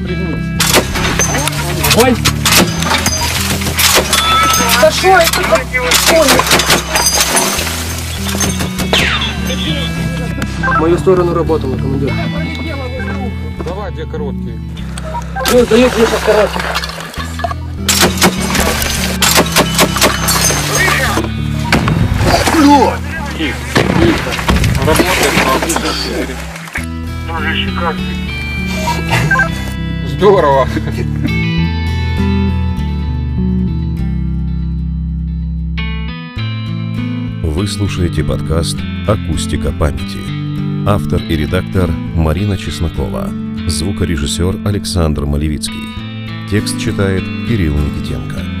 пригнись. Ой! Да что это? Мою сторону работала, командир. Давай, где короткие. Ну, даю тебе сейчас короче. Работает на 54. Здорово. Вы слушаете подкаст «Акустика памяти». Автор и редактор Марина Чеснокова. Звукорежиссер Александр Малевицкий. Текст читает Кирилл Никитенко.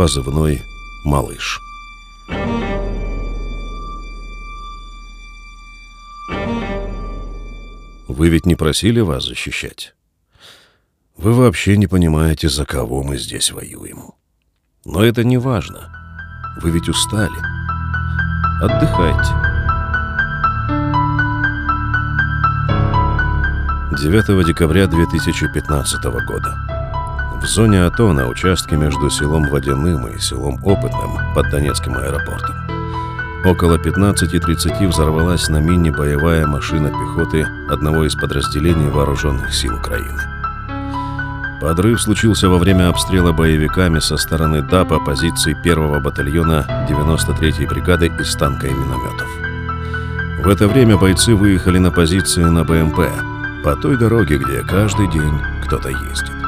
Позывной «Малыш». Вы ведь не просили вас защищать? Вы вообще не понимаете, за кого мы здесь воюем. Но это не важно. Вы ведь устали. Отдыхайте. 9 декабря 2015 года. В зоне АТО на участке между селом Водяным и селом Опытным под Донецким аэропортом. Около 15.30 взорвалась на мине боевая машина пехоты одного из подразделений вооруженных сил Украины. Подрыв случился во время обстрела боевиками со стороны ДАПа позиций 1-го батальона 93-й бригады из танка и минометов. В это время бойцы выехали на позиции на БМП, по той дороге, где каждый день кто-то ездит.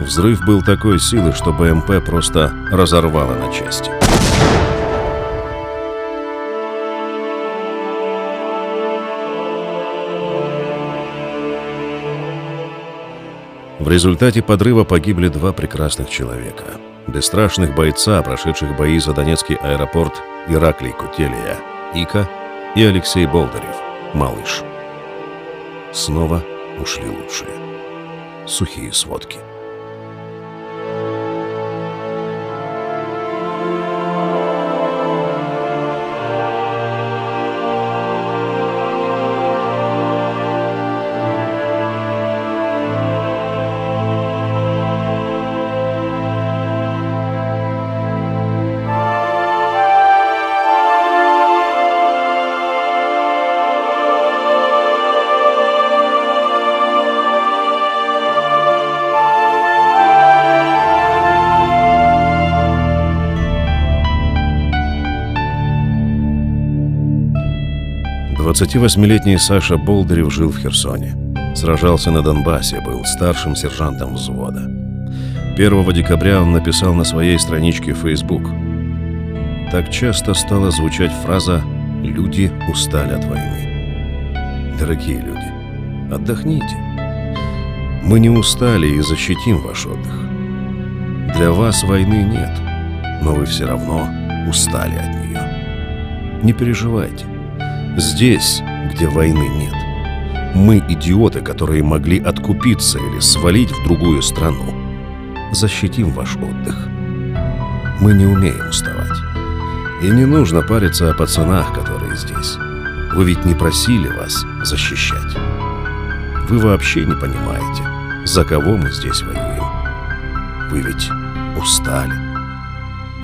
Взрыв был такой силы, что БМП просто разорвало на части. В результате подрыва погибли два прекрасных человека. Бесстрашных бойца, прошедших бои за Донецкий аэропорт Ираклий Кутелия, Ика и Алексей Болдырев, Малыш. Снова ушли лучшие. Сухие сводки. Двадцати восьмилетний Саша Болдырев жил в Херсоне. Сражался на Донбассе, был старшим сержантом взвода. 1 декабря он написал на своей страничке Facebook. Так часто стала звучать фраза «Люди устали от войны». Дорогие люди, отдохните. Мы не устали и защитим ваш отдых. Для вас войны нет, но вы все равно устали от нее. Не переживайте. Здесь, где войны нет, мы идиоты, которые могли откупиться или свалить в другую страну. Защитим ваш отдых. Мы не умеем уставать. И не нужно париться о пацанах, которые здесь. Вы ведь не просили вас защищать. Вы вообще не понимаете, за кого мы здесь воюем. Вы ведь устали.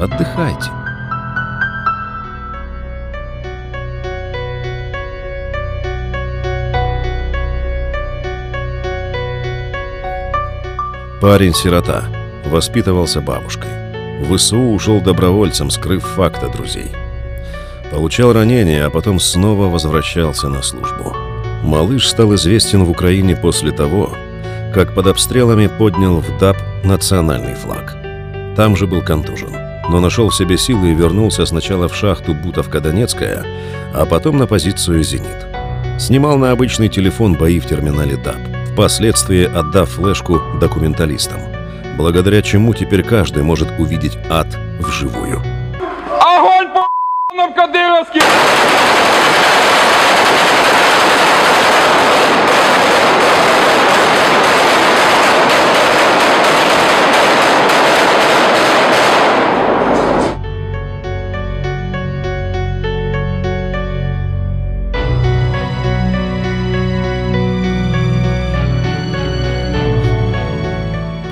Отдыхайте. Парень-сирота. Воспитывался бабушкой. В ВСУ ушел добровольцем, скрыв факт от друзей. Получал ранения, а потом снова возвращался на службу. Малыш стал известен в Украине после того, как под обстрелами поднял в ДАП национальный флаг. Там же был контужен, но нашел в себе силы и вернулся сначала в шахту Бутовка-Донецкая, а потом на позицию «Зенит». Снимал на обычный телефон бои в терминале ДАП, впоследствии отдав флешку документалистам, благодаря чему теперь каждый может увидеть ад вживую. Огонь по Кадыровский!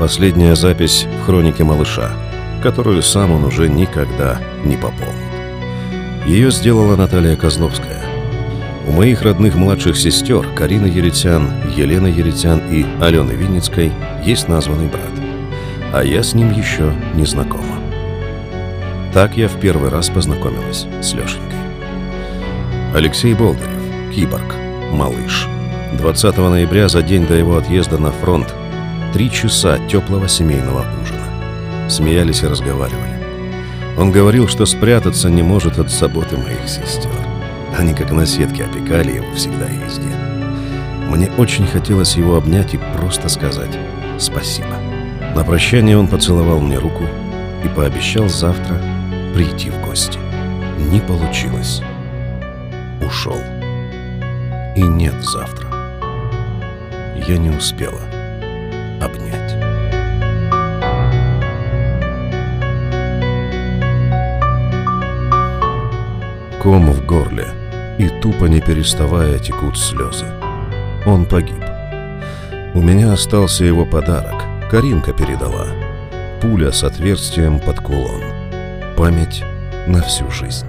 Последняя запись в хронике малыша, которую сам он уже никогда не пополнит. Ее сделала Наталья Козловская. У моих родных младших сестер Карина Еретян, Елена Еретян и Алены Винницкой есть названный брат. А я с ним еще не знакома. Так я в первый раз познакомилась с Лешенькой. Алексей Болдырев, киборг, малыш. 20 ноября, за день до его отъезда на фронт, Три часа теплого семейного ужина. Смеялись и разговаривали. Он говорил, что спрятаться не может от заботы моих сестер. Они как на сетке опекали его всегда и везде. Мне очень хотелось его обнять и просто сказать спасибо. На прощание он поцеловал мне руку и пообещал завтра прийти в гости. Не получилось. Ушел. И нет завтра. Я не успела обнять. Ком в горле, и тупо не переставая текут слезы. Он погиб. У меня остался его подарок. Каринка передала. Пуля с отверстием под кулон. Память на всю жизнь.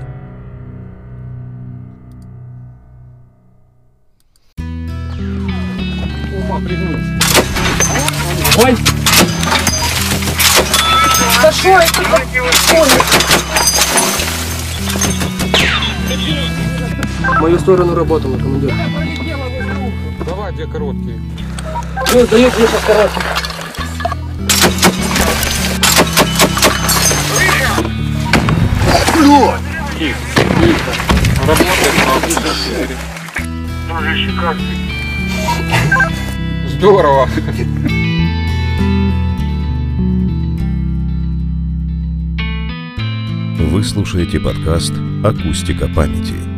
Ума. Ой! Да что это такое? В мою сторону работала, командир. Давай, где короткие. Ну, дают мне сейчас короткий. Работает Здорово. Вы слушаете подкаст «Акустика памяти».